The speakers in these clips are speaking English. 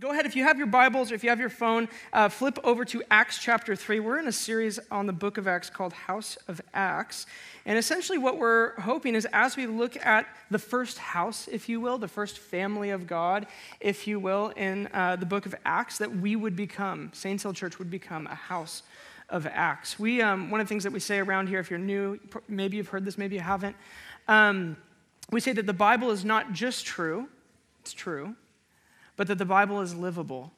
go ahead, if you have your Bibles or if you have your phone, uh, flip over to Acts chapter 3. We're in a series on the book of Acts called House of Acts. And essentially, what we're hoping is as we look at the first house, if you will, the first family of God, if you will, in uh, the book of Acts, that we would become, Saints Hill Church would become a house of Acts. We, um, one of the things that we say around here, if you're new, maybe you've heard this, maybe you haven't, um, we say that the Bible is not just true, it's true, but that the Bible is livable.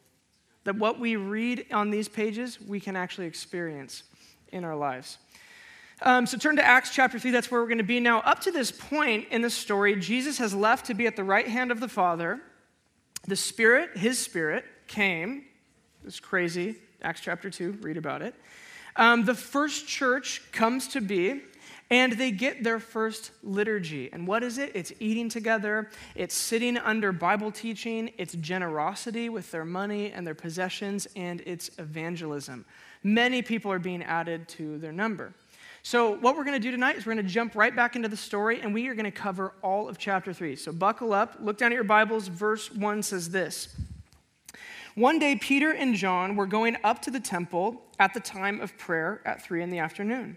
That what we read on these pages, we can actually experience in our lives. Um, so turn to Acts chapter 3, that's where we're going to be now. Up to this point in the story, Jesus has left to be at the right hand of the Father. The Spirit, his Spirit, came. It's crazy. Acts chapter 2, read about it. Um, the first church comes to be, and they get their first liturgy. And what is it? It's eating together, it's sitting under Bible teaching, it's generosity with their money and their possessions, and it's evangelism. Many people are being added to their number. So, what we're going to do tonight is we're going to jump right back into the story and we are going to cover all of chapter 3. So, buckle up, look down at your Bibles. Verse 1 says this one day, Peter and John were going up to the temple at the time of prayer at three in the afternoon.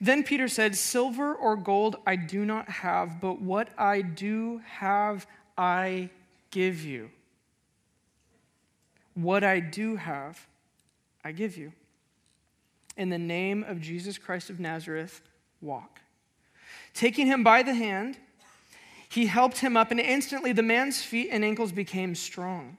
Then Peter said, Silver or gold I do not have, but what I do have, I give you. What I do have, I give you. In the name of Jesus Christ of Nazareth, walk. Taking him by the hand, he helped him up, and instantly the man's feet and ankles became strong.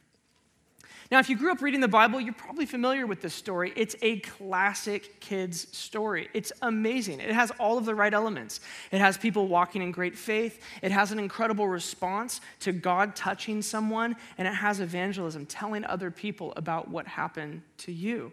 Now, if you grew up reading the Bible, you're probably familiar with this story. It's a classic kids' story. It's amazing. It has all of the right elements. It has people walking in great faith, it has an incredible response to God touching someone, and it has evangelism, telling other people about what happened to you.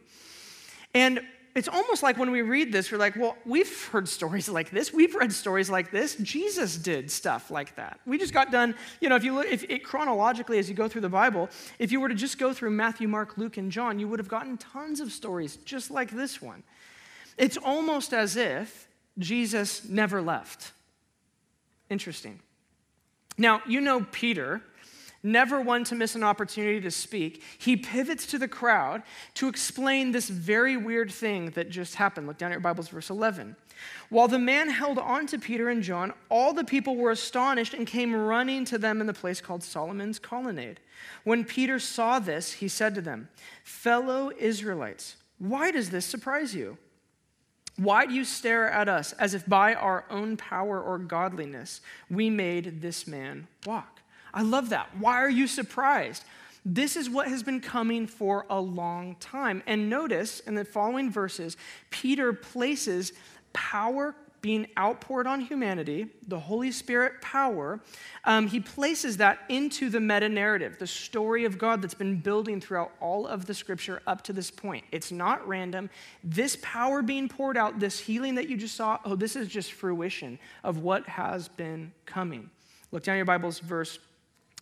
And it's almost like when we read this, we're like, well, we've heard stories like this. We've read stories like this. Jesus did stuff like that. We just got done, you know, if you look, if it chronologically as you go through the Bible, if you were to just go through Matthew, Mark, Luke, and John, you would have gotten tons of stories just like this one. It's almost as if Jesus never left. Interesting. Now, you know Peter never one to miss an opportunity to speak, he pivots to the crowd to explain this very weird thing that just happened. Look down at your Bibles, verse 11. While the man held on to Peter and John, all the people were astonished and came running to them in the place called Solomon's Colonnade. When Peter saw this, he said to them, Fellow Israelites, why does this surprise you? Why do you stare at us as if by our own power or godliness we made this man walk? I love that. Why are you surprised? This is what has been coming for a long time. And notice in the following verses, Peter places power being outpoured on humanity, the Holy Spirit power, um, he places that into the meta narrative, the story of God that's been building throughout all of the scripture up to this point. It's not random. This power being poured out, this healing that you just saw, oh, this is just fruition of what has been coming. Look down your Bibles, verse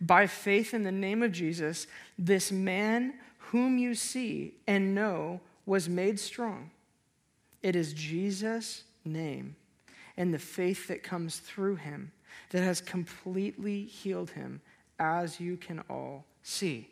by faith in the name of Jesus, this man whom you see and know was made strong. It is Jesus' name and the faith that comes through him that has completely healed him, as you can all see.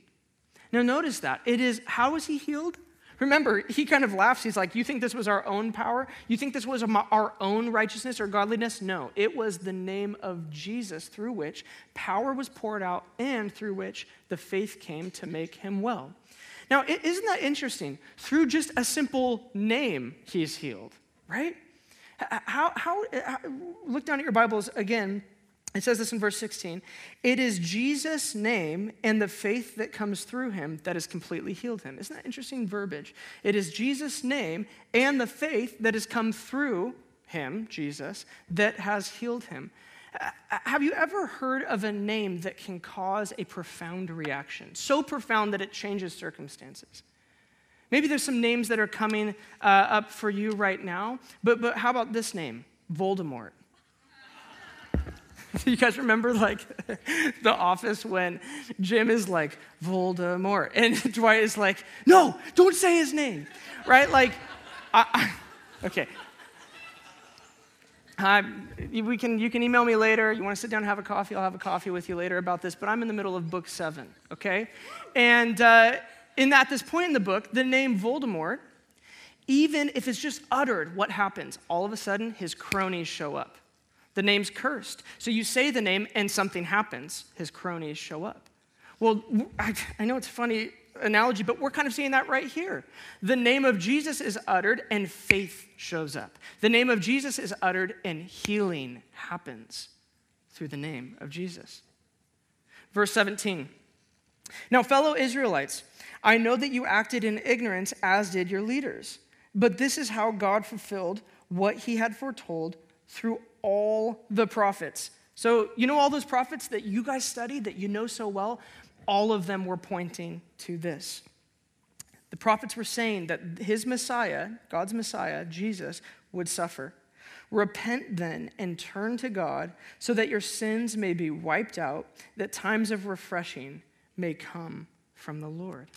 Now, notice that. It is, how was he healed? Remember, he kind of laughs. He's like, You think this was our own power? You think this was our own righteousness or godliness? No, it was the name of Jesus through which power was poured out and through which the faith came to make him well. Now, isn't that interesting? Through just a simple name, he's healed, right? How, how, how look down at your Bibles again it says this in verse 16 It is Jesus' name and the faith that comes through him that has completely healed him. Isn't that interesting verbiage? It is Jesus' name and the faith that has come through him, Jesus, that has healed him. Have you ever heard of a name that can cause a profound reaction? So profound that it changes circumstances. Maybe there's some names that are coming uh, up for you right now, but, but how about this name? Voldemort. you guys remember like the office when Jim is like Voldemort and Dwight is like, no, don't say his name, right? Like, I, I, okay. we can, you can email me later. You want to sit down and have a coffee? I'll have a coffee with you later about this. But I'm in the middle of book seven, okay? And uh, in at this point in the book, the name Voldemort, even if it's just uttered, what happens? All of a sudden, his cronies show up. The name's cursed. So you say the name and something happens. His cronies show up. Well, I, know it's a funny analogy, but we're kind of seeing that right here. The name of Jesus is uttered and faith shows up. The name of Jesus is uttered and healing happens through the name of Jesus. Verse 17. Now, fellow Israelites, I know that you acted in ignorance, as did your leaders. But this is how God fulfilled what he had foretold through all the prophets. So, you know, all those prophets that you guys studied, that you know so well, all of them were pointing to this. The prophets were saying that his Messiah, God's Messiah, Jesus, would suffer. Repent then and turn to God so that your sins may be wiped out, that times of refreshing may come from the Lord.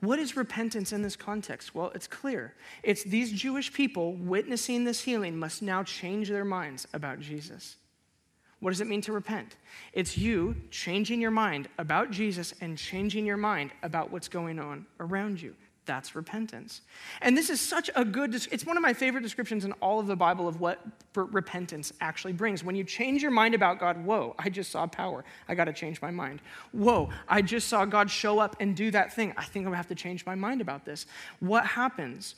What is repentance in this context? Well, it's clear. It's these Jewish people witnessing this healing must now change their minds about Jesus. What does it mean to repent? It's you changing your mind about Jesus and changing your mind about what's going on around you. That's repentance. And this is such a good, it's one of my favorite descriptions in all of the Bible of what repentance actually brings. When you change your mind about God, whoa, I just saw power. I got to change my mind. Whoa, I just saw God show up and do that thing. I think I'm going to have to change my mind about this. What happens?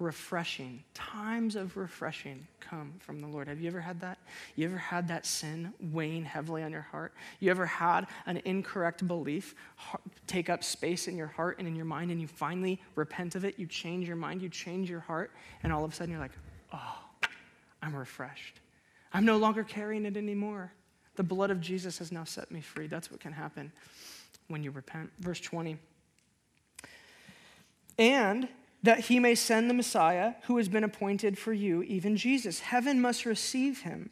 Refreshing, times of refreshing come from the Lord. Have you ever had that? You ever had that sin weighing heavily on your heart? You ever had an incorrect belief take up space in your heart and in your mind, and you finally repent of it? You change your mind, you change your heart, and all of a sudden you're like, oh, I'm refreshed. I'm no longer carrying it anymore. The blood of Jesus has now set me free. That's what can happen when you repent. Verse 20. And that he may send the Messiah who has been appointed for you, even Jesus. Heaven must receive him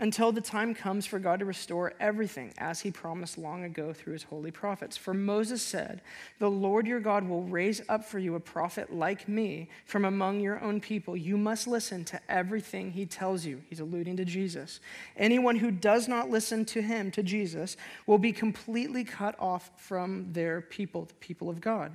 until the time comes for God to restore everything, as he promised long ago through his holy prophets. For Moses said, The Lord your God will raise up for you a prophet like me from among your own people. You must listen to everything he tells you. He's alluding to Jesus. Anyone who does not listen to him, to Jesus, will be completely cut off from their people, the people of God.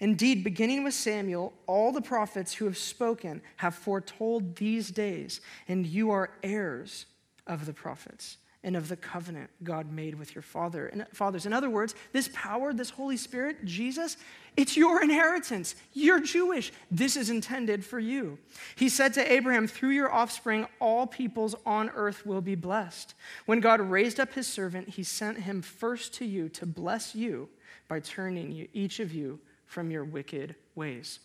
Indeed, beginning with Samuel, all the prophets who have spoken have foretold these days, and you are heirs of the prophets and of the covenant God made with your father and fathers. In other words, this power, this Holy Spirit, Jesus, it's your inheritance. You're Jewish. This is intended for you. He said to Abraham, Through your offspring, all peoples on earth will be blessed. When God raised up his servant, he sent him first to you to bless you by turning you, each of you from your wicked ways.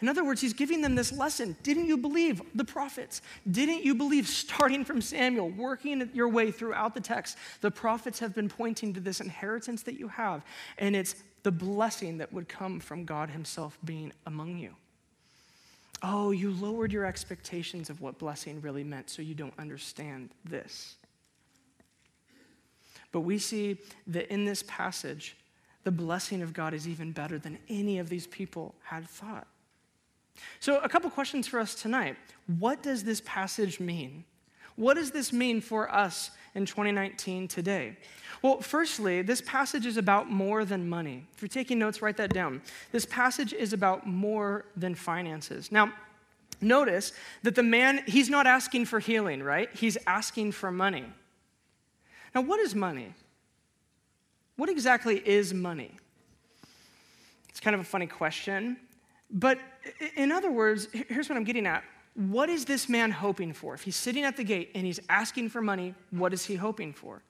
In other words, he's giving them this lesson. Didn't you believe the prophets? Didn't you believe, starting from Samuel, working your way throughout the text, the prophets have been pointing to this inheritance that you have, and it's the blessing that would come from God Himself being among you. Oh, you lowered your expectations of what blessing really meant, so you don't understand this. But we see that in this passage, the blessing of God is even better than any of these people had thought. So, a couple questions for us tonight. What does this passage mean? What does this mean for us in 2019 today? Well, firstly, this passage is about more than money. If you're taking notes, write that down. This passage is about more than finances. Now, notice that the man, he's not asking for healing, right? He's asking for money. Now, what is money? What exactly is money? It's kind of a funny question. But in other words, here's what I'm getting at. What is this man hoping for? If he's sitting at the gate and he's asking for money, what is he hoping for?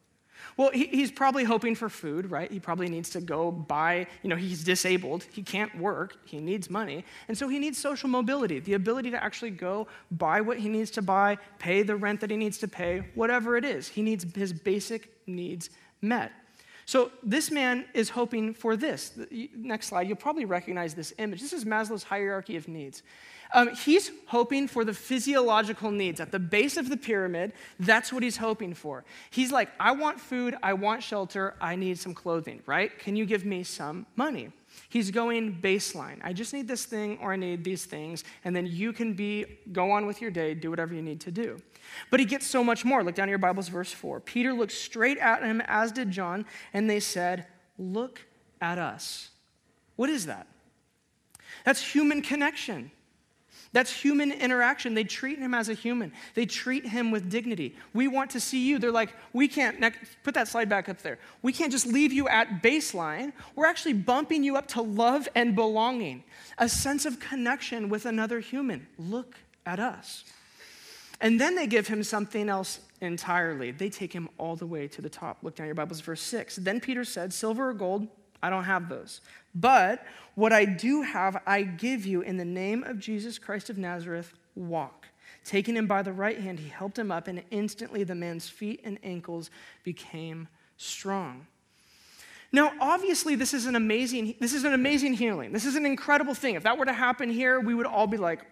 Well, he, he's probably hoping for food, right? He probably needs to go buy, you know, he's disabled. He can't work. He needs money. And so he needs social mobility, the ability to actually go buy what he needs to buy, pay the rent that he needs to pay, whatever it is. He needs his basic needs met. So this man is hoping for this. Next slide, you'll probably recognize this image. This is Maslow's hierarchy of needs. Um, he's hoping for the physiological needs. At the base of the pyramid, that's what he's hoping for. He's like, I want food, I want shelter, I need some clothing, right? Can you give me some money? He's going baseline. I just need this thing or I need these things, and then you can be go on with your day, do whatever you need to do. But he gets so much more. Look down in your Bibles, verse 4. Peter looked straight at him, as did John, and they said, Look at us. What is that? That's human connection. That's human interaction. They treat him as a human. They treat him with dignity. We want to see you. They're like, we can't, put that slide back up there. We can't just leave you at baseline. We're actually bumping you up to love and belonging, a sense of connection with another human. Look at us. And then they give him something else entirely. They take him all the way to the top. Look down your Bibles, verse 6. Then Peter said, Silver or gold, I don't have those. But what I do have, I give you in the name of Jesus Christ of Nazareth, walk. Taking him by the right hand, he helped him up, and instantly the man's feet and ankles became strong. Now, obviously, this is an amazing, this is an amazing healing. This is an incredible thing. If that were to happen here, we would all be like,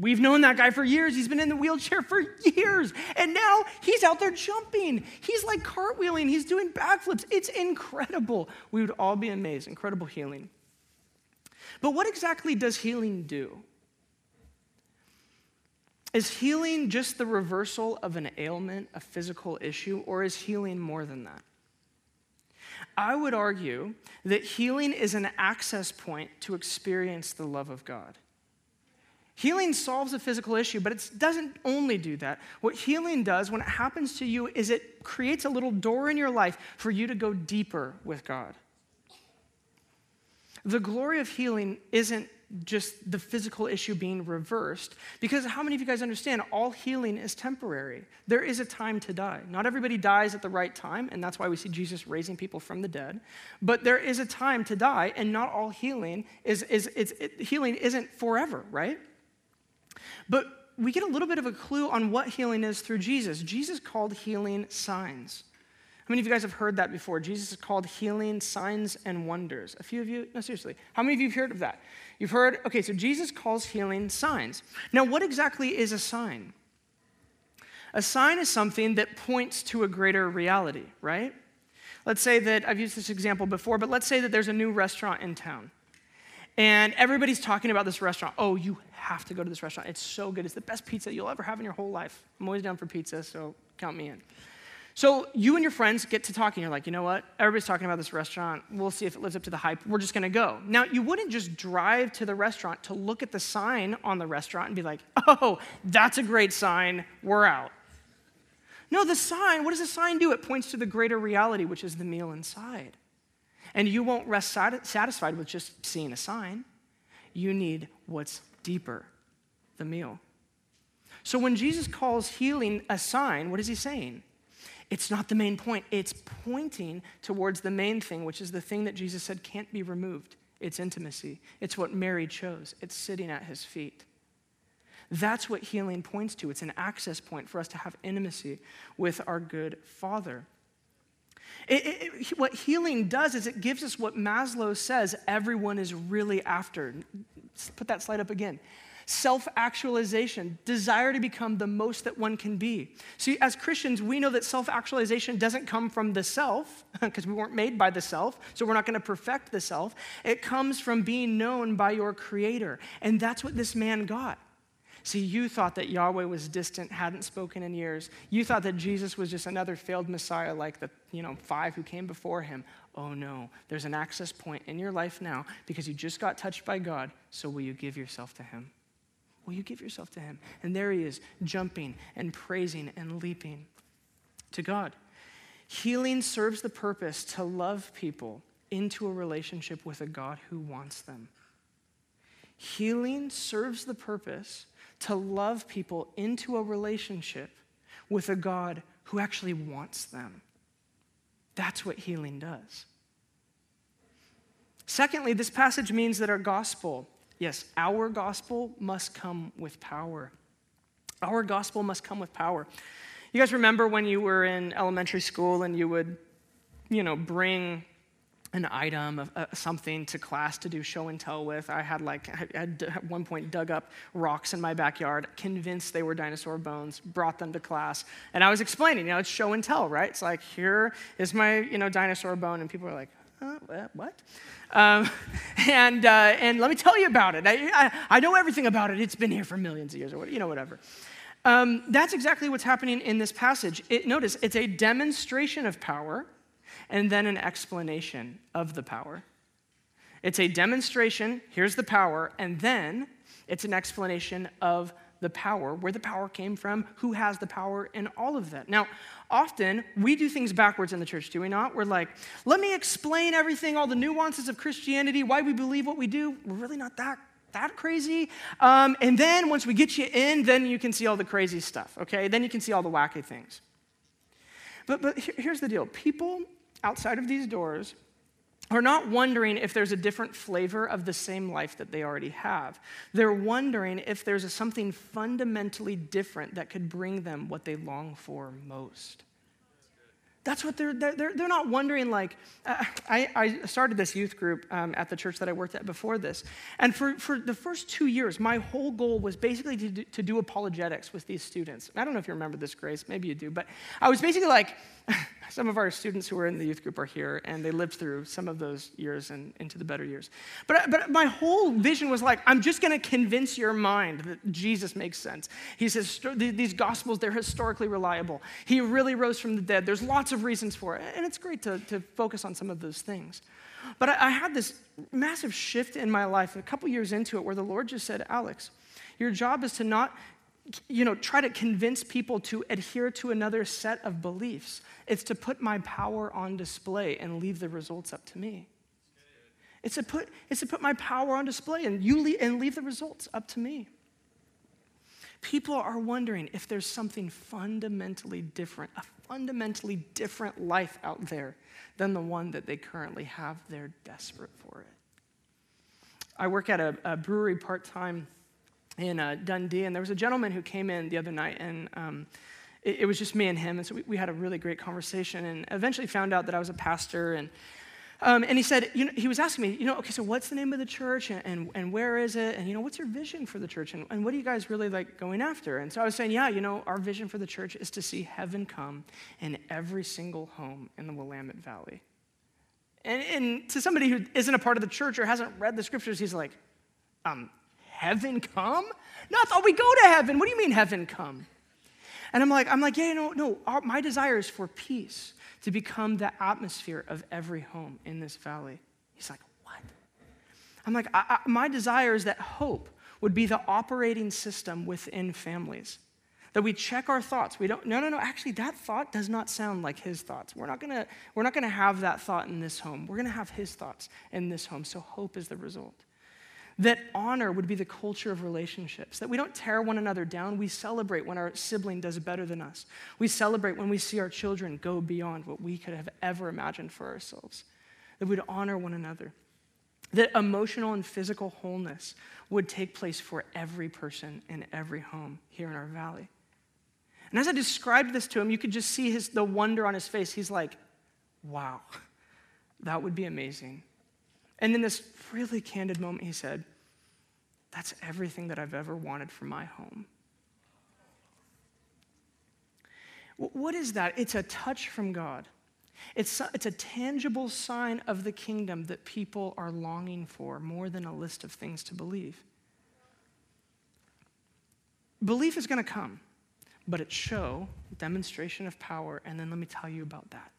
We've known that guy for years. He's been in the wheelchair for years. And now he's out there jumping. He's like cartwheeling. He's doing backflips. It's incredible. We would all be amazed. Incredible healing. But what exactly does healing do? Is healing just the reversal of an ailment, a physical issue, or is healing more than that? I would argue that healing is an access point to experience the love of God. Healing solves a physical issue, but it doesn't only do that. What healing does when it happens to you is it creates a little door in your life for you to go deeper with God. The glory of healing isn't just the physical issue being reversed, because how many of you guys understand all healing is temporary? There is a time to die. Not everybody dies at the right time, and that's why we see Jesus raising people from the dead. But there is a time to die, and not all healing is, is, is it, healing isn't forever, right? But we get a little bit of a clue on what healing is through Jesus. Jesus called healing signs. How many of you guys have heard that before? Jesus is called healing signs and wonders. A few of you, no, seriously. How many of you have heard of that? You've heard, okay, so Jesus calls healing signs. Now, what exactly is a sign? A sign is something that points to a greater reality, right? Let's say that, I've used this example before, but let's say that there's a new restaurant in town. And everybody's talking about this restaurant. Oh, you have to go to this restaurant. It's so good. It's the best pizza you'll ever have in your whole life. I'm always down for pizza, so count me in. So you and your friends get to talking. You're like, you know what? Everybody's talking about this restaurant. We'll see if it lives up to the hype. We're just going to go. Now, you wouldn't just drive to the restaurant to look at the sign on the restaurant and be like, oh, that's a great sign. We're out. No, the sign, what does the sign do? It points to the greater reality, which is the meal inside. And you won't rest satisfied with just seeing a sign. You need what's deeper the meal. So when Jesus calls healing a sign, what is he saying? It's not the main point. It's pointing towards the main thing, which is the thing that Jesus said can't be removed. It's intimacy. It's what Mary chose. It's sitting at his feet. That's what healing points to. It's an access point for us to have intimacy with our good Father. It, it, what healing does is it gives us what Maslow says everyone is really after. Put that slide up again. Self actualization, desire to become the most that one can be. See, as Christians, we know that self actualization doesn't come from the self, because we weren't made by the self, so we're not going to perfect the self. It comes from being known by your Creator. And that's what this man got See, you thought that Yahweh was distant, hadn't spoken in years. You thought that Jesus was just another failed Messiah like the, you know, five who came before him. Oh no, there's an access point in your life now because you just got touched by God. So will you give yourself to him? Will you give yourself to him? And there he is, jumping and praising and leaping to God. Healing serves the purpose to love people into a relationship with a God who wants them. Healing serves the purpose to love people into a relationship with a God who actually wants them. That's what healing does. Secondly, this passage means that our gospel, yes, our gospel must come with power. Our gospel must come with power. You guys remember when you were in elementary school and you would, you know, bring an item of uh, something to class to do show and tell with. I had like I had at one point dug up rocks in my backyard, convinced they were dinosaur bones, brought them to class, and I was explaining, you know, it's show and tell, right? It's like here is my you know dinosaur bone, and people are like, uh, what? Um, and uh, and let me tell you about it. I, I, I know everything about it. It's been here for millions of years, or what, you know, whatever. Um, that's exactly what's happening in this passage. It, notice it's a demonstration of power and then an explanation of the power. It's a demonstration, here's the power, and then it's an explanation of the power, where the power came from, who has the power, and all of that. Now, often we do things backwards in the church, do we not? We're like, let me explain everything, all the nuances of Christianity, why we believe what we do. We're really not that that crazy. Um, and then once we get you in, then you can see all the crazy stuff, okay? Then you can see all the wacky things. But, but here's the deal people outside of these doors are not wondering if there's a different flavor of the same life that they already have. They're wondering if there's a, something fundamentally different that could bring them what they long for most. That's what they're, they're, they're not wondering, like, uh, I, I started this youth group um, at the church that I worked at before this. And for, for the first two years, my whole goal was basically to do, to do apologetics with these students. I don't know if you remember this, Grace, maybe you do, but I was basically like, some of our students who are in the youth group are here, and they lived through some of those years and into the better years. But, but my whole vision was like, I'm just going to convince your mind that Jesus makes sense. He says these gospels, they're historically reliable. He really rose from the dead. There's lots of reasons for it, and it's great to, to focus on some of those things. But I, I had this massive shift in my life a couple years into it where the Lord just said, Alex, your job is to not you know, try to convince people to adhere to another set of beliefs. It's to put my power on display and leave the results up to me. It's to put, it's to put my power on display and, you leave, and leave the results up to me. People are wondering if there's something fundamentally different, a fundamentally different life out there than the one that they currently have. They're desperate for it. I work at a, a brewery part time in uh, Dundee, and there was a gentleman who came in the other night, and um, it, it, was just me and him, and so we, we, had a really great conversation, and eventually found out that I was a pastor, and um, and he said, you know, he was asking me, you know, okay, so what's the name of the church, and, and, and where is it, and you know, what's your vision for the church, and, and what are you guys really like going after? And so I was saying, yeah, you know, our vision for the church is to see heaven come in every single home in the Willamette Valley. And, and to somebody who isn't a part of the church or hasn't read the scriptures, he's like, um, heaven come? No, I thought we go to heaven. What do you mean heaven come? And I'm like, I'm like, yeah, no, no. Our, my desire is for peace to become the atmosphere of every home in this valley. He's like, what? I'm like, I, I, my desire is that hope would be the operating system within families. That we check our thoughts. We don't, no, no, no, actually, that thought does not sound like his thoughts. We're not gonna, we're not gonna have that thought in this home. We're gonna have his thoughts in this home. So hope is the result. That honor would be the culture of relationships, that we don't tear one another down. We celebrate when our sibling does better than us. We celebrate when we see our children go beyond what we could have ever imagined for ourselves. That we'd honor one another. That emotional and physical wholeness would take place for every person in every home here in our valley. And as I described this to him, you could just see his, the wonder on his face. He's like, wow, that would be amazing. And in this really candid moment, he said, That's everything that I've ever wanted for my home. What is that? It's a touch from God. It's, it's a tangible sign of the kingdom that people are longing for more than a list of things to believe. belief is going to come, but it's show, demonstration of power, and then let me tell you about that.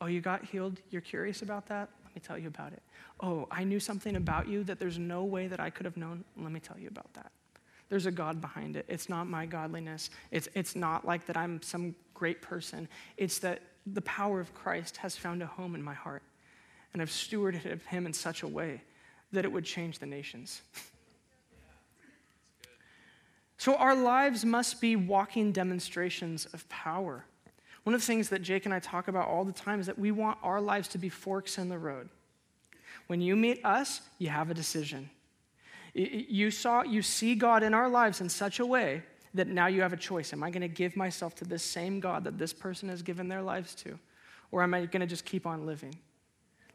Oh, you got healed? You're curious about that? Let me tell you about it. Oh, I knew something about you that there's no way that I could have known. Let me tell you about that. There's a God behind it. It's not my godliness. It's, it's not like that I'm some great person. It's that the power of Christ has found a home in my heart. And I've stewarded him in such a way that it would change the nations. so our lives must be walking demonstrations of power. One of the things that Jake and I talk about all the time is that we want our lives to be forks in the road. When you meet us, you have a decision. You saw you see God in our lives in such a way that now you have a choice. Am I going to give myself to this same God that this person has given their lives to? Or am I going to just keep on living?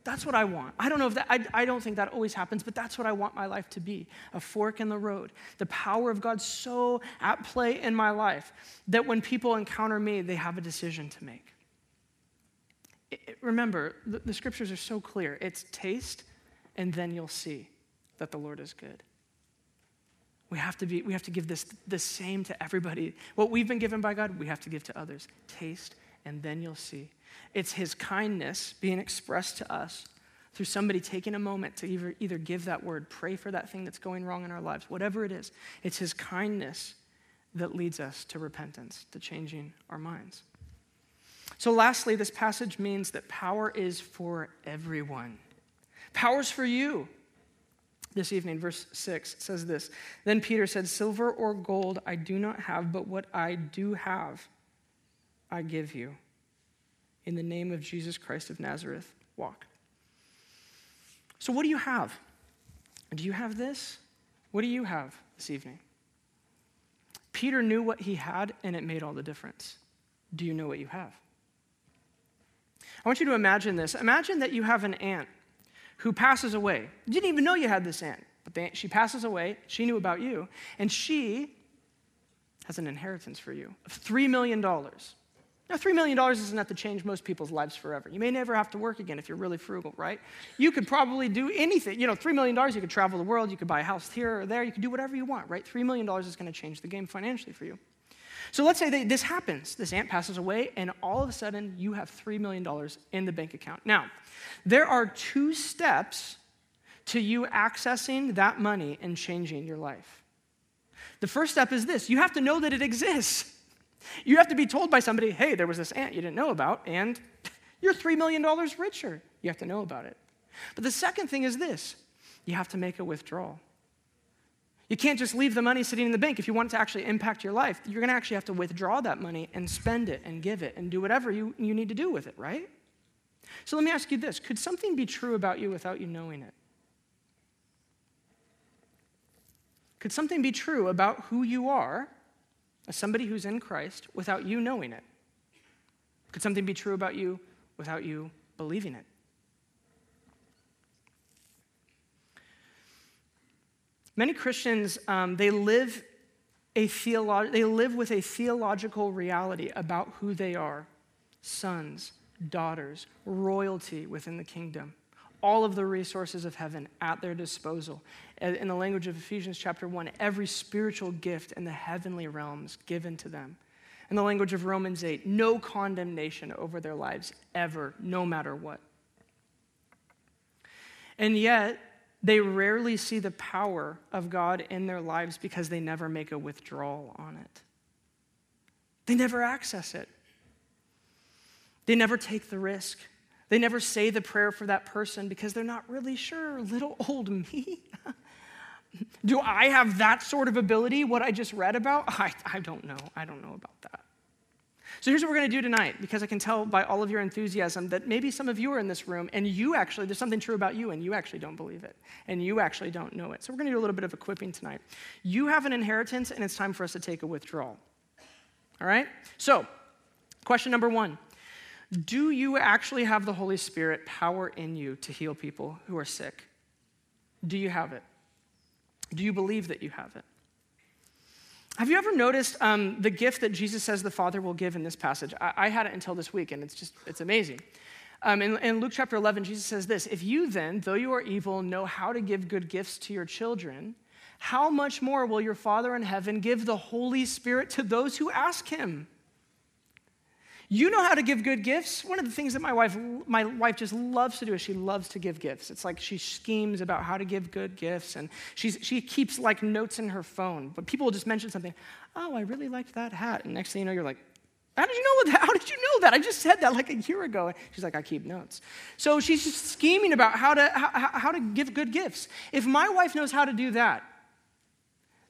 That's what I want. I don't know if that, I, I don't think that always happens, but that's what I want my life to be a fork in the road. The power of God so at play in my life that when people encounter me, they have a decision to make. It, it, remember, the, the scriptures are so clear it's taste, and then you'll see that the Lord is good. We have to, be, we have to give this the same to everybody. What we've been given by God, we have to give to others. Taste, and then you'll see it's his kindness being expressed to us through somebody taking a moment to either, either give that word, pray for that thing that's going wrong in our lives, whatever it is. It's his kindness that leads us to repentance, to changing our minds. So, lastly, this passage means that power is for everyone. Power's for you. This evening, verse 6 says this Then Peter said, Silver or gold I do not have, but what I do have, I give you in the name of Jesus Christ of Nazareth, walk. So, what do you have? Do you have this? What do you have this evening? Peter knew what he had, and it made all the difference. Do you know what you have? I want you to imagine this. Imagine that you have an aunt who passes away. You didn't even know you had this aunt, but she passes away. She knew about you, and she has an inheritance for you of $3 million. Now, $3 million isn't enough to change most people's lives forever. You may never have to work again if you're really frugal, right? You could probably do anything. You know, $3 million, you could travel the world, you could buy a house here or there, you could do whatever you want, right? $3 million is going to change the game financially for you. So let's say this happens. This aunt passes away, and all of a sudden, you have $3 million in the bank account. Now, there are two steps to you accessing that money and changing your life. The first step is this you have to know that it exists. You have to be told by somebody, hey, there was this aunt you didn't know about, and you're $3 million richer. You have to know about it. But the second thing is this you have to make a withdrawal. You can't just leave the money sitting in the bank. If you want it to actually impact your life, you're going to actually have to withdraw that money and spend it and give it and do whatever you, you need to do with it, right? So let me ask you this Could something be true about you without you knowing it? Could something be true about who you are as somebody who's in Christ without you knowing it? Could something be true about you without you believing it? Many Christians, um, they live a theolo- they live with a theological reality about who they are sons, daughters, royalty within the kingdom all of the resources of heaven at their disposal. Uh, in the language of Ephesians chapter 1, every spiritual gift in the heavenly realms given to them. In the language of Romans 8, no condemnation over their lives ever, no matter what. And yet, they rarely see the power of God in their lives because they never make a withdrawal on it. They never access it. They never take the risk. They never say the prayer for that person because they're not really sure. Little old me? Do I have that sort of ability, what I just read about? I, I don't know. I don't know about that. So here's what we're going to do tonight because I can tell by all of your enthusiasm that maybe some of you are in this room and you actually, there's something true about you and you actually don't believe it and you actually don't know it. So we're going to do a little bit of equipping tonight. You have an inheritance and it's time for us to take a withdrawal. All right? So, question number one do you actually have the Holy Spirit power in you to heal people who are sick? Do you have it? Do you believe that you have it? Have you ever noticed um, the gift that Jesus says the Father will give in this passage? I, I had it until this week, and it's just, it's amazing. Um, in, in Luke chapter 11, Jesus says this If you then, though you are evil, know how to give good gifts to your children, how much more will your Father in heaven give the Holy Spirit to those who ask him? You know how to give good gifts. One of the things that my wife, my wife just loves to do is she loves to give gifts. It's like she schemes about how to give good gifts, and she's, she keeps like notes in her phone. But people will just mention something. Oh, I really liked that hat, and next thing you know, you're like, how did you know that? How did you know that? I just said that like a year ago. She's like, I keep notes. So she's just scheming about how to how, how to give good gifts. If my wife knows how to do that,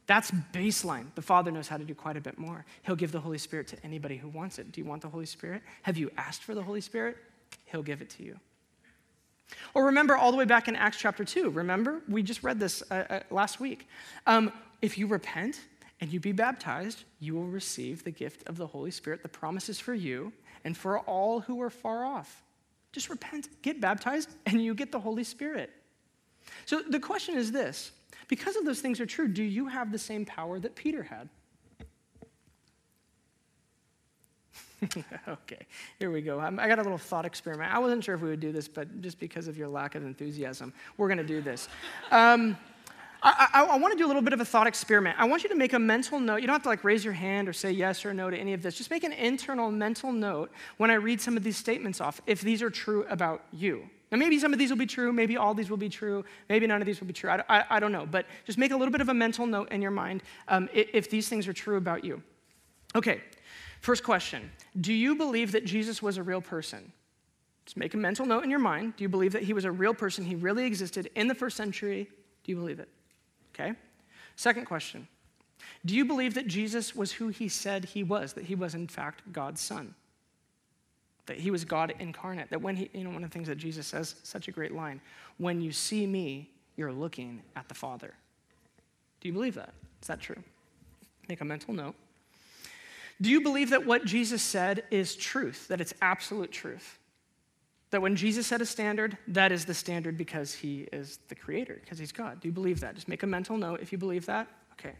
that's baseline. The Father knows how to do quite a bit more. He'll give the Holy Spirit to anybody who wants it. Do you want the Holy Spirit? Have you asked for the Holy Spirit? He'll give it to you. Or remember all the way back in Acts chapter 2. Remember? We just read this uh, uh, last week. Um, if you repent and you be baptized, you will receive the gift of the Holy Spirit. The promise is for you and for all who are far off. Just repent, get baptized, and you get the Holy Spirit. So the question is this because of those things are true, do you have the same power that Peter had? okay, here we go. I got a little thought experiment. I wasn't sure if we would do this, but just because of your lack of enthusiasm, we're going to do this. Um, I, I, I want to do a little bit of a thought experiment. I want you to make a mental note. You don't have to like raise your hand or say yes or no to any of this. Just make an internal mental note when I read some of these statements off, if these are true about you. Now, maybe some of these will be true, maybe all these will be true, maybe none of these will be true. I, I, I don't know, but just make a little bit of a mental note in your mind um, if, if these things are true about you. Okay, first question Do you believe that Jesus was a real person? Just make a mental note in your mind. Do you believe that he was a real person? He really existed in the first century? Do you believe it? Okay. Second question Do you believe that Jesus was who he said he was, that he was, in fact, God's son? That he was God incarnate. That when he, you know, one of the things that Jesus says, such a great line, when you see me, you're looking at the Father. Do you believe that? Is that true? Make a mental note. Do you believe that what Jesus said is truth, that it's absolute truth? That when Jesus set a standard, that is the standard because he is the creator, because he's God. Do you believe that? Just make a mental note if you believe that. Okay.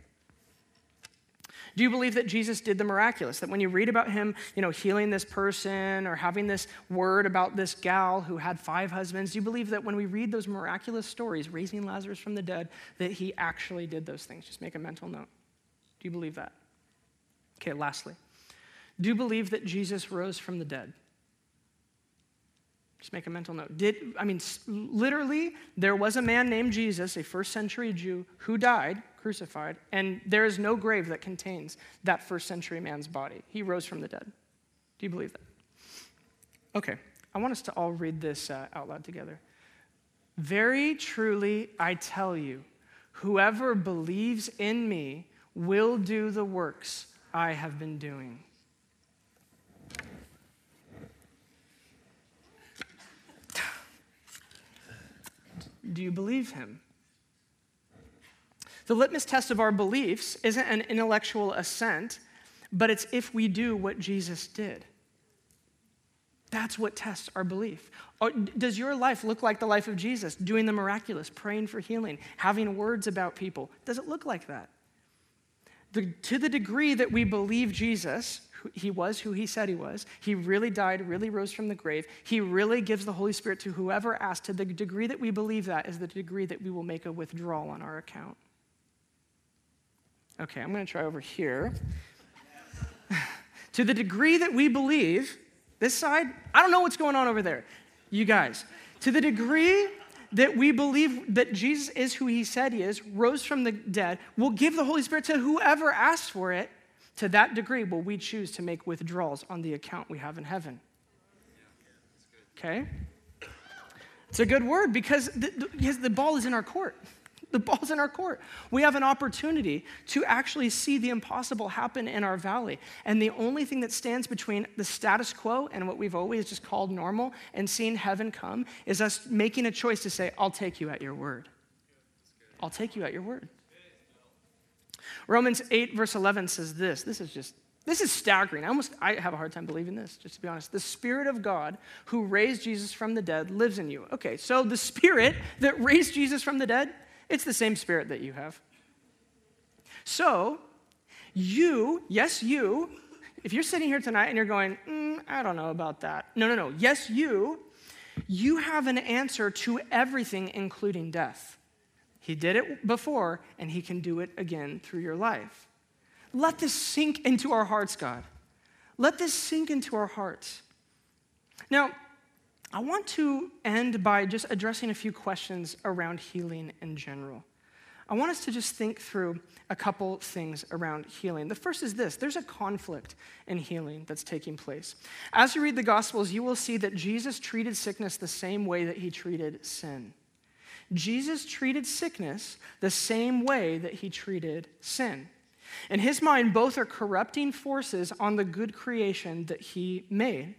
Do you believe that Jesus did the miraculous? That when you read about him, you know, healing this person or having this word about this gal who had five husbands, do you believe that when we read those miraculous stories, raising Lazarus from the dead, that he actually did those things? Just make a mental note. Do you believe that? Okay, lastly, do you believe that Jesus rose from the dead? Just make a mental note. Did I mean literally there was a man named Jesus, a first century Jew, who died crucified, and there is no grave that contains that first century man's body. He rose from the dead. Do you believe that? Okay, I want us to all read this uh, out loud together. Very truly, I tell you, whoever believes in me will do the works I have been doing. Do you believe him? The litmus test of our beliefs isn't an intellectual assent, but it's if we do what Jesus did. That's what tests our belief. Does your life look like the life of Jesus, doing the miraculous, praying for healing, having words about people? Does it look like that? The, to the degree that we believe Jesus, he was who he said he was, he really died, really rose from the grave, he really gives the Holy Spirit to whoever asks, to the degree that we believe that is the degree that we will make a withdrawal on our account. Okay, I'm going to try over here. to the degree that we believe, this side, I don't know what's going on over there. You guys, to the degree that we believe that Jesus is who he said he is, rose from the dead, will give the Holy Spirit to whoever asks for it, to that degree will we choose to make withdrawals on the account we have in heaven. Okay? It's a good word because the, because the ball is in our court. The ball's in our court. We have an opportunity to actually see the impossible happen in our valley. And the only thing that stands between the status quo and what we've always just called normal and seeing heaven come is us making a choice to say, I'll take you at your word. I'll take you at your word. Romans 8, verse 11 says this. This is just this is staggering. I almost I have a hard time believing this, just to be honest. The Spirit of God who raised Jesus from the dead lives in you. Okay, so the Spirit that raised Jesus from the dead it's the same spirit that you have. So, you, yes, you, if you're sitting here tonight and you're going, mm, I don't know about that. No, no, no. Yes, you, you have an answer to everything, including death. He did it before, and He can do it again through your life. Let this sink into our hearts, God. Let this sink into our hearts. Now, I want to end by just addressing a few questions around healing in general. I want us to just think through a couple things around healing. The first is this there's a conflict in healing that's taking place. As you read the Gospels, you will see that Jesus treated sickness the same way that he treated sin. Jesus treated sickness the same way that he treated sin. In his mind, both are corrupting forces on the good creation that he made.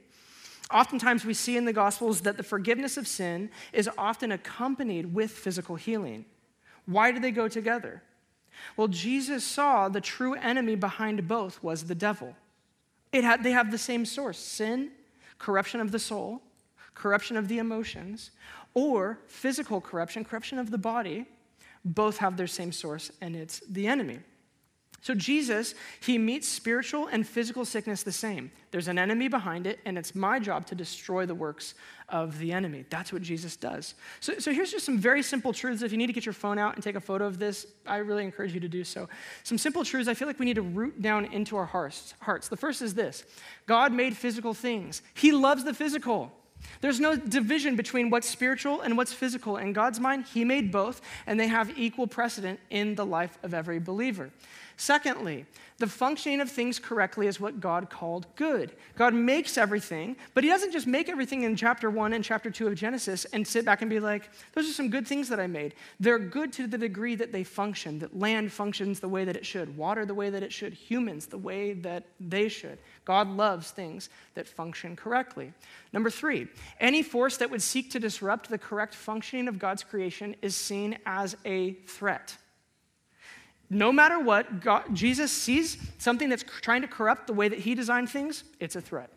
Oftentimes, we see in the Gospels that the forgiveness of sin is often accompanied with physical healing. Why do they go together? Well, Jesus saw the true enemy behind both was the devil. It had, they have the same source sin, corruption of the soul, corruption of the emotions, or physical corruption, corruption of the body. Both have their same source, and it's the enemy. So, Jesus, he meets spiritual and physical sickness the same. There's an enemy behind it, and it's my job to destroy the works of the enemy. That's what Jesus does. So, so, here's just some very simple truths. If you need to get your phone out and take a photo of this, I really encourage you to do so. Some simple truths I feel like we need to root down into our hearts. hearts. The first is this God made physical things, He loves the physical. There's no division between what's spiritual and what's physical. In God's mind, He made both, and they have equal precedent in the life of every believer. Secondly, the functioning of things correctly is what God called good. God makes everything, but He doesn't just make everything in chapter one and chapter two of Genesis and sit back and be like, those are some good things that I made. They're good to the degree that they function, that land functions the way that it should, water the way that it should, humans the way that they should. God loves things that function correctly. Number three, any force that would seek to disrupt the correct functioning of God's creation is seen as a threat. No matter what, God, Jesus sees something that's trying to corrupt the way that he designed things, it's a threat.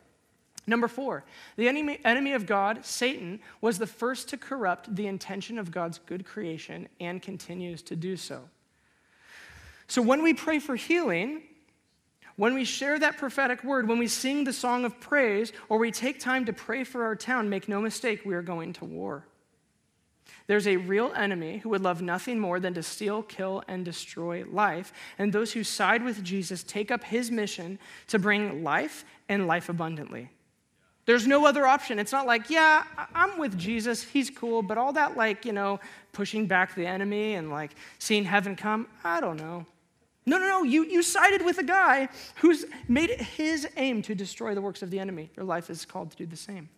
Number four, the enemy, enemy of God, Satan, was the first to corrupt the intention of God's good creation and continues to do so. So when we pray for healing, when we share that prophetic word, when we sing the song of praise, or we take time to pray for our town, make no mistake, we are going to war. There's a real enemy who would love nothing more than to steal, kill, and destroy life. And those who side with Jesus take up his mission to bring life and life abundantly. There's no other option. It's not like, yeah, I'm with Jesus, he's cool, but all that, like, you know, pushing back the enemy and like seeing heaven come, I don't know. No, no, no, you, you sided with a guy who's made it his aim to destroy the works of the enemy. Your life is called to do the same.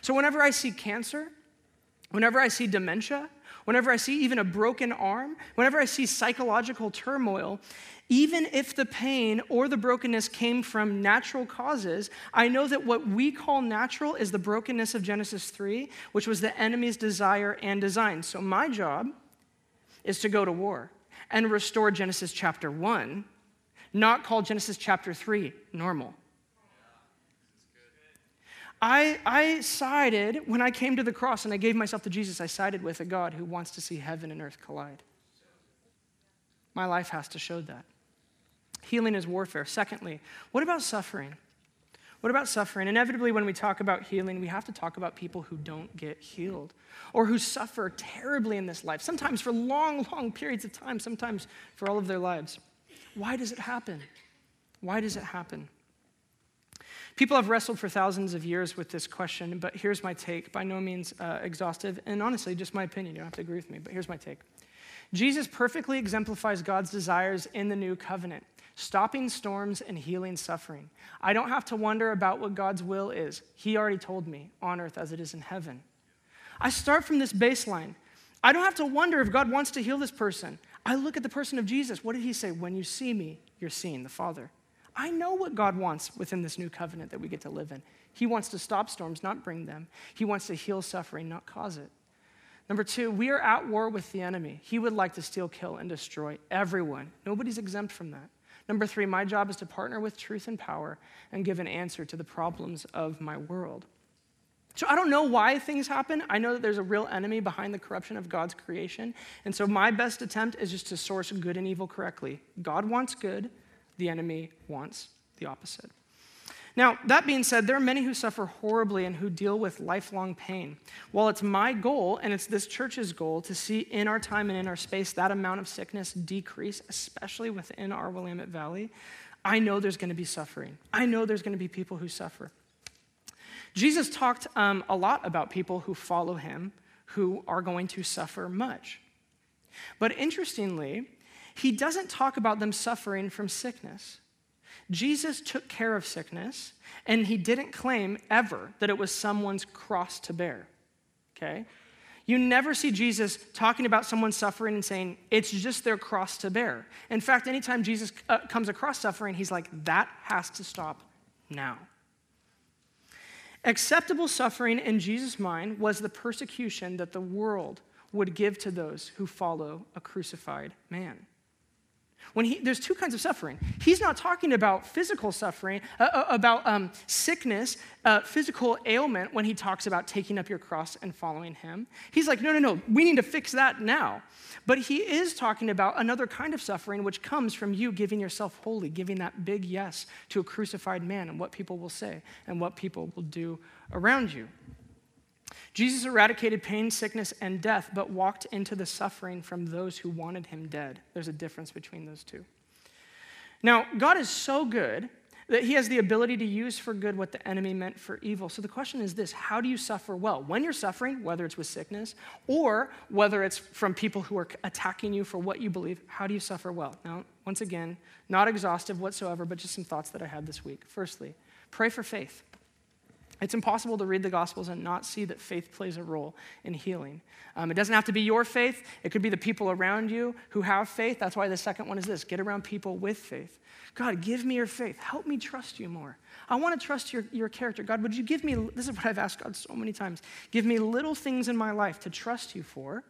So whenever I see cancer, Whenever I see dementia, whenever I see even a broken arm, whenever I see psychological turmoil, even if the pain or the brokenness came from natural causes, I know that what we call natural is the brokenness of Genesis 3, which was the enemy's desire and design. So my job is to go to war and restore Genesis chapter 1, not call Genesis chapter 3 normal. I, I sided, when I came to the cross and I gave myself to Jesus, I sided with a God who wants to see heaven and earth collide. My life has to show that. Healing is warfare. Secondly, what about suffering? What about suffering? Inevitably, when we talk about healing, we have to talk about people who don't get healed or who suffer terribly in this life, sometimes for long, long periods of time, sometimes for all of their lives. Why does it happen? Why does it happen? People have wrestled for thousands of years with this question, but here's my take. By no means uh, exhaustive, and honestly, just my opinion. You don't have to agree with me, but here's my take. Jesus perfectly exemplifies God's desires in the new covenant, stopping storms and healing suffering. I don't have to wonder about what God's will is. He already told me, on earth as it is in heaven. I start from this baseline. I don't have to wonder if God wants to heal this person. I look at the person of Jesus. What did he say? When you see me, you're seeing the Father. I know what God wants within this new covenant that we get to live in. He wants to stop storms, not bring them. He wants to heal suffering, not cause it. Number two, we are at war with the enemy. He would like to steal, kill, and destroy everyone. Nobody's exempt from that. Number three, my job is to partner with truth and power and give an answer to the problems of my world. So I don't know why things happen. I know that there's a real enemy behind the corruption of God's creation. And so my best attempt is just to source good and evil correctly. God wants good, the enemy wants the opposite. Now, that being said, there are many who suffer horribly and who deal with lifelong pain. While it's my goal, and it's this church's goal, to see in our time and in our space that amount of sickness decrease, especially within our Willamette Valley, I know there's going to be suffering. I know there's going to be people who suffer. Jesus talked um, a lot about people who follow him who are going to suffer much. But interestingly, he doesn't talk about them suffering from sickness. Jesus took care of sickness, and he didn't claim ever that it was someone's cross to bear. Okay? You never see Jesus talking about someone suffering and saying, it's just their cross to bear. In fact, anytime Jesus uh, comes across suffering, he's like, that has to stop now. Acceptable suffering in Jesus' mind was the persecution that the world would give to those who follow a crucified man. When he, there's two kinds of suffering. He's not talking about physical suffering, uh, uh, about um, sickness, uh, physical ailment when he talks about taking up your cross and following him. He's like, no, no, no, we need to fix that now. But he is talking about another kind of suffering which comes from you giving yourself wholly, giving that big yes to a crucified man and what people will say and what people will do around you. Jesus eradicated pain, sickness, and death, but walked into the suffering from those who wanted him dead. There's a difference between those two. Now, God is so good that he has the ability to use for good what the enemy meant for evil. So the question is this how do you suffer well? When you're suffering, whether it's with sickness or whether it's from people who are attacking you for what you believe, how do you suffer well? Now, once again, not exhaustive whatsoever, but just some thoughts that I had this week. Firstly, pray for faith. It's impossible to read the Gospels and not see that faith plays a role in healing. Um, it doesn't have to be your faith, it could be the people around you who have faith. That's why the second one is this get around people with faith. God, give me your faith. Help me trust you more. I want to trust your, your character. God, would you give me, this is what I've asked God so many times, give me little things in my life to trust you for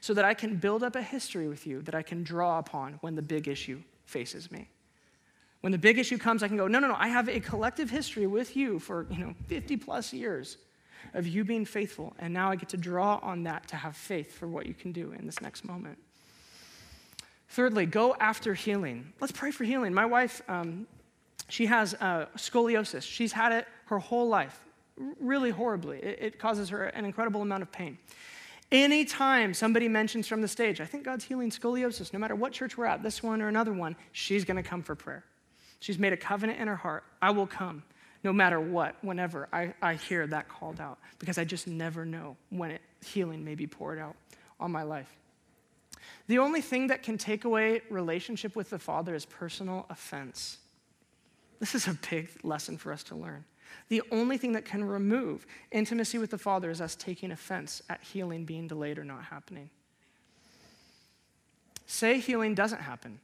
so that I can build up a history with you that I can draw upon when the big issue faces me. When the big issue comes, I can go, no, no, no, I have a collective history with you for, you know, 50 plus years of you being faithful. And now I get to draw on that to have faith for what you can do in this next moment. Thirdly, go after healing. Let's pray for healing. My wife, um, she has uh, scoliosis. She's had it her whole life, really horribly. It, it causes her an incredible amount of pain. Anytime somebody mentions from the stage, I think God's healing scoliosis, no matter what church we're at, this one or another one, she's going to come for prayer. She's made a covenant in her heart. I will come no matter what, whenever I, I hear that called out, because I just never know when it, healing may be poured out on my life. The only thing that can take away relationship with the Father is personal offense. This is a big lesson for us to learn. The only thing that can remove intimacy with the Father is us taking offense at healing being delayed or not happening. Say healing doesn't happen,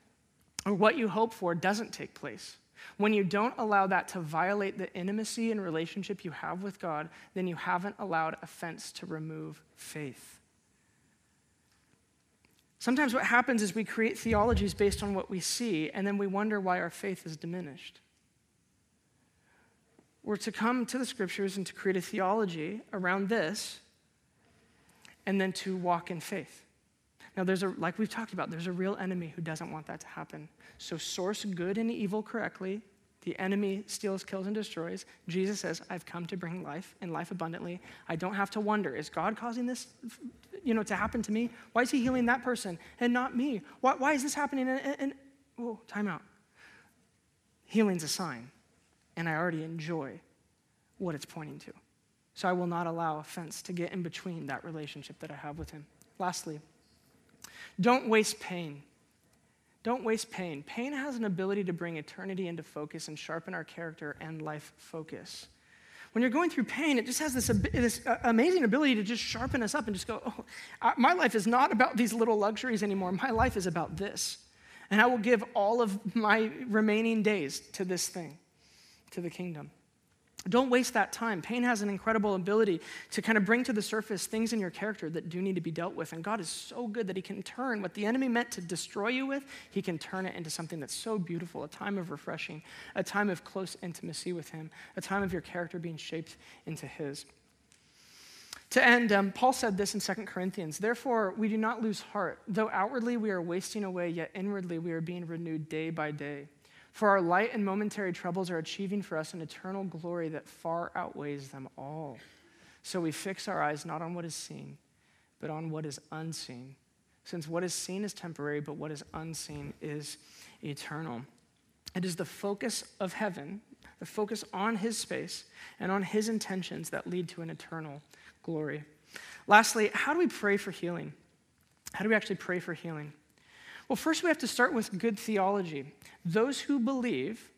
or what you hope for doesn't take place. When you don't allow that to violate the intimacy and relationship you have with God, then you haven't allowed offense to remove faith. Sometimes what happens is we create theologies based on what we see, and then we wonder why our faith is diminished. We're to come to the scriptures and to create a theology around this, and then to walk in faith. Now, there's a, like we've talked about, there's a real enemy who doesn't want that to happen. So, source good and evil correctly. The enemy steals, kills, and destroys. Jesus says, I've come to bring life and life abundantly. I don't have to wonder, is God causing this you know, to happen to me? Why is he healing that person and not me? Why, why is this happening? And, and, oh, time out. Healing's a sign, and I already enjoy what it's pointing to. So I will not allow offense to get in between that relationship that I have with him. Lastly, don't waste pain. Don't waste pain. Pain has an ability to bring eternity into focus and sharpen our character and life focus when you're going through pain, it just has this, this uh, amazing ability to just sharpen us up and just go, oh, my life is not about these little luxuries anymore. My life is about this. And I will give all of my remaining days to this thing, to the kingdom. Don't waste that time. Pain has an incredible ability to kind of bring to the surface things in your character that do need to be dealt with. And God is so good that He can turn what the enemy meant to destroy you with, He can turn it into something that's so beautiful a time of refreshing, a time of close intimacy with Him, a time of your character being shaped into His. To end, um, Paul said this in 2 Corinthians Therefore, we do not lose heart. Though outwardly we are wasting away, yet inwardly we are being renewed day by day. For our light and momentary troubles are achieving for us an eternal glory that far outweighs them all. So we fix our eyes not on what is seen, but on what is unseen. Since what is seen is temporary, but what is unseen is eternal. It is the focus of heaven, the focus on his space and on his intentions that lead to an eternal glory. Lastly, how do we pray for healing? How do we actually pray for healing? Well, first we have to start with good theology. Those who believe,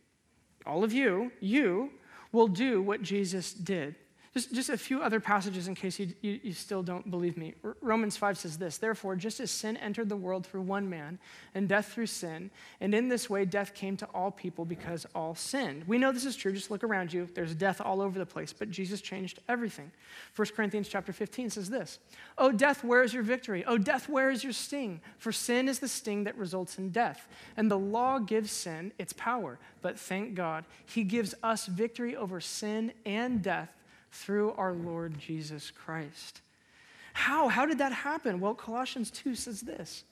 all of you, you, will do what Jesus did. Just, just a few other passages in case you, you, you still don't believe me. R- Romans 5 says this Therefore, just as sin entered the world through one man, and death through sin, and in this way death came to all people because all sinned. We know this is true. Just look around you. There's death all over the place, but Jesus changed everything. 1 Corinthians chapter 15 says this Oh, death, where is your victory? Oh, death, where is your sting? For sin is the sting that results in death. And the law gives sin its power. But thank God, He gives us victory over sin and death through our Lord Jesus Christ. How? How did that happen? Well, Colossians 2 says this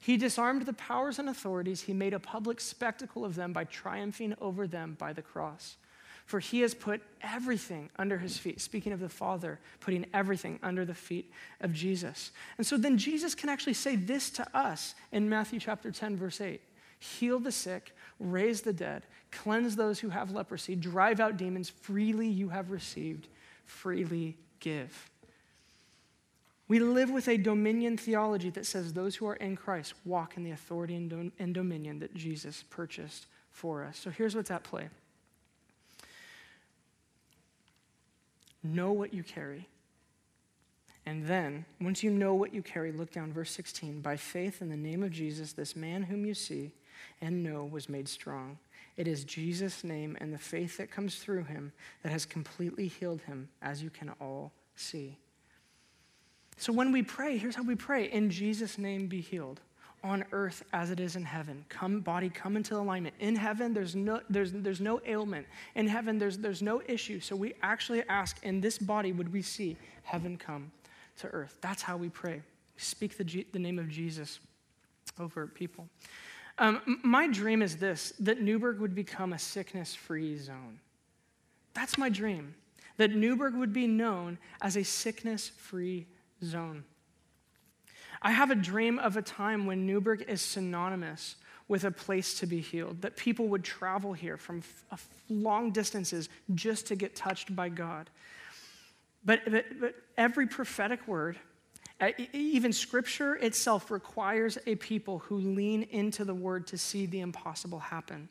He disarmed the powers and authorities, He made a public spectacle of them by triumphing over them by the cross. For he has put everything under his feet. Speaking of the Father, putting everything under the feet of Jesus. And so then Jesus can actually say this to us in Matthew chapter 10, verse 8 Heal the sick, raise the dead, cleanse those who have leprosy, drive out demons. Freely you have received, freely give. We live with a dominion theology that says those who are in Christ walk in the authority and, dominion that Jesus purchased for us. So here's what's at play know what you carry. And then, once you know what you carry, look down verse 16. By faith in the name of Jesus, this man whom you see and know was made strong. It is Jesus' name and the faith that comes through him that has completely healed him, as you can all see. So when we pray, here's how we pray In Jesus' name be healed on earth as it is in heaven. Come, body, come into alignment. In heaven, there's no, there's, there's no ailment. In heaven, there's, there's no issue. So we actually ask, in this body, would we see heaven come to earth? That's how we pray. Speak the, G, the name of Jesus over people. Um, my dream is this that Newberg would become a sickness free zone. That's my dream. That Newberg would be known as a sickness free zone. I have a dream of a time when Newberg is synonymous with a place to be healed, that people would travel here from f- long distances just to get touched by God. But, but, but every prophetic word, even scripture itself, requires a people who lean into the word to see the impossible happen.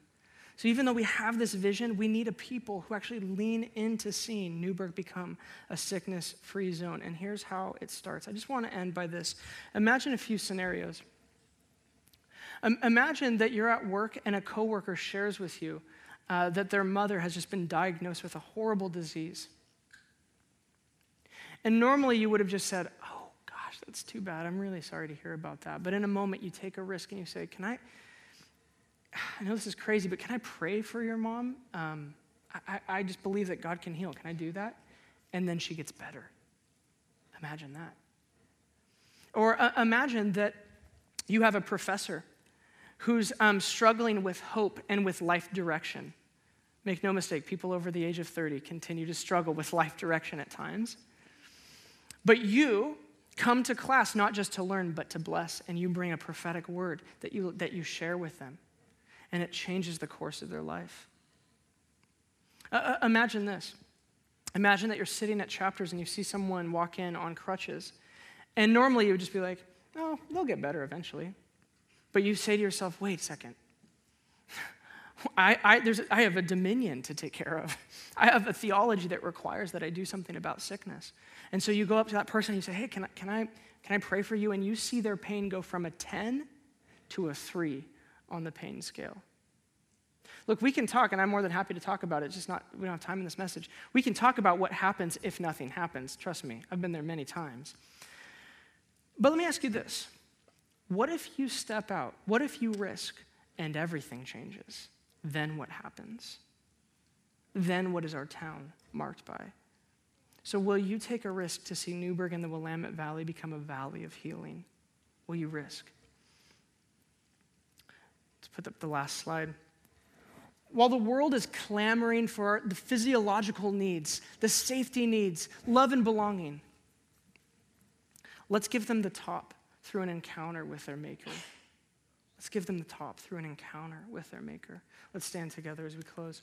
So even though we have this vision, we need a people who actually lean into seeing Newberg become a sickness free zone. And here's how it starts. I just want to end by this. Imagine a few scenarios. Imagine that you're at work and a coworker shares with you uh, that their mother has just been diagnosed with a horrible disease. And normally you would have just said, gosh, that's too bad. I'm really sorry to hear about that. But in a moment, you take a risk and you say, Can I? I know this is crazy, but can I pray for your mom? Um, I, I just believe that God can heal. Can I do that? And then she gets better. Imagine that. Or uh, imagine that you have a professor who's um, struggling with hope and with life direction. Make no mistake, people over the age of 30 continue to struggle with life direction at times. But you come to class not just to learn, but to bless, and you bring a prophetic word that you, that you share with them and it changes the course of their life. Uh, uh, imagine this. Imagine that you're sitting at chapters and you see someone walk in on crutches. And normally you would just be like, oh, they'll get better eventually. But you say to yourself, wait a second. I, I, I have a dominion to take care of. I have a theology that requires that I do something about sickness. And so you go up to that person and you say, hey, can I, can I, can I pray for you? And you see their pain go from a 10 to a 3 on the pain scale. Look, we can talk, and I'm more than happy to talk about it, just not, we don't have time in this message. We can talk about what happens if nothing happens. Trust me, I've been there many times. But let me ask you this What if you step out? What if you risk and everything changes? Then what happens? Then what is our town marked by? So, will you take a risk to see Newberg and the Willamette Valley become a valley of healing? Will you risk? Let's put up the last slide. while the world is clamoring for the physiological needs, the safety needs, love and belonging, let's give them the top through an encounter with their Maker. Let's give them the top through an encounter with their Maker. Let's stand together as we close.